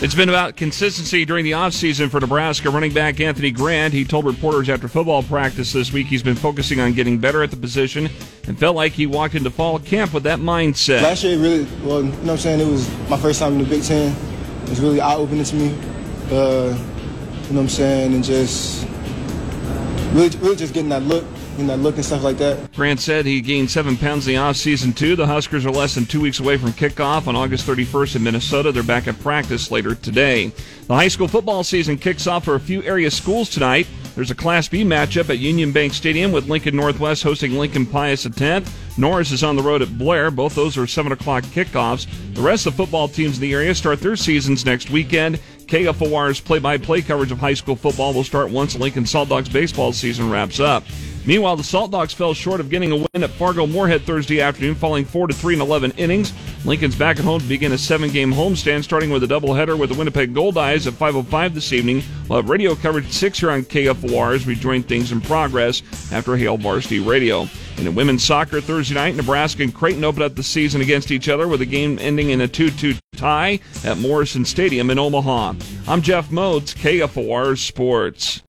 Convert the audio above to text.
It's been about consistency during the offseason for Nebraska running back Anthony Grant. He told reporters after football practice this week he's been focusing on getting better at the position and felt like he walked into fall camp with that mindset. Last year, really, well, you know what I'm saying? It was my first time in the Big Ten. It was really eye opening to me. Uh, you know what I'm saying? And just really, really just getting that look that look and stuff like that. Grant said he gained seven pounds in the offseason, too. The Huskers are less than two weeks away from kickoff on August 31st in Minnesota. They're back at practice later today. The high school football season kicks off for a few area schools tonight. There's a Class B matchup at Union Bank Stadium with Lincoln Northwest hosting Lincoln Pius X. Norris is on the road at Blair. Both those are 7 o'clock kickoffs. The rest of the football teams in the area start their seasons next weekend. KFOR's play by play coverage of high school football will start once Lincoln Salt Dogs baseball season wraps up. Meanwhile, the Salt Dogs fell short of getting a win at Fargo Moorhead Thursday afternoon, falling 4 to 3 in 11 innings. Lincoln's back at home to begin a seven game homestand, starting with a doubleheader with the Winnipeg Goldeyes at 5.05 this evening. We'll have radio coverage at 6 here on KFOR as we join things in progress after Hail Varsity Radio. And in women's soccer Thursday night, Nebraska and Creighton opened up the season against each other with a game ending in a 2 2 tie at Morrison Stadium in Omaha. I'm Jeff Motz, KFOR Sports.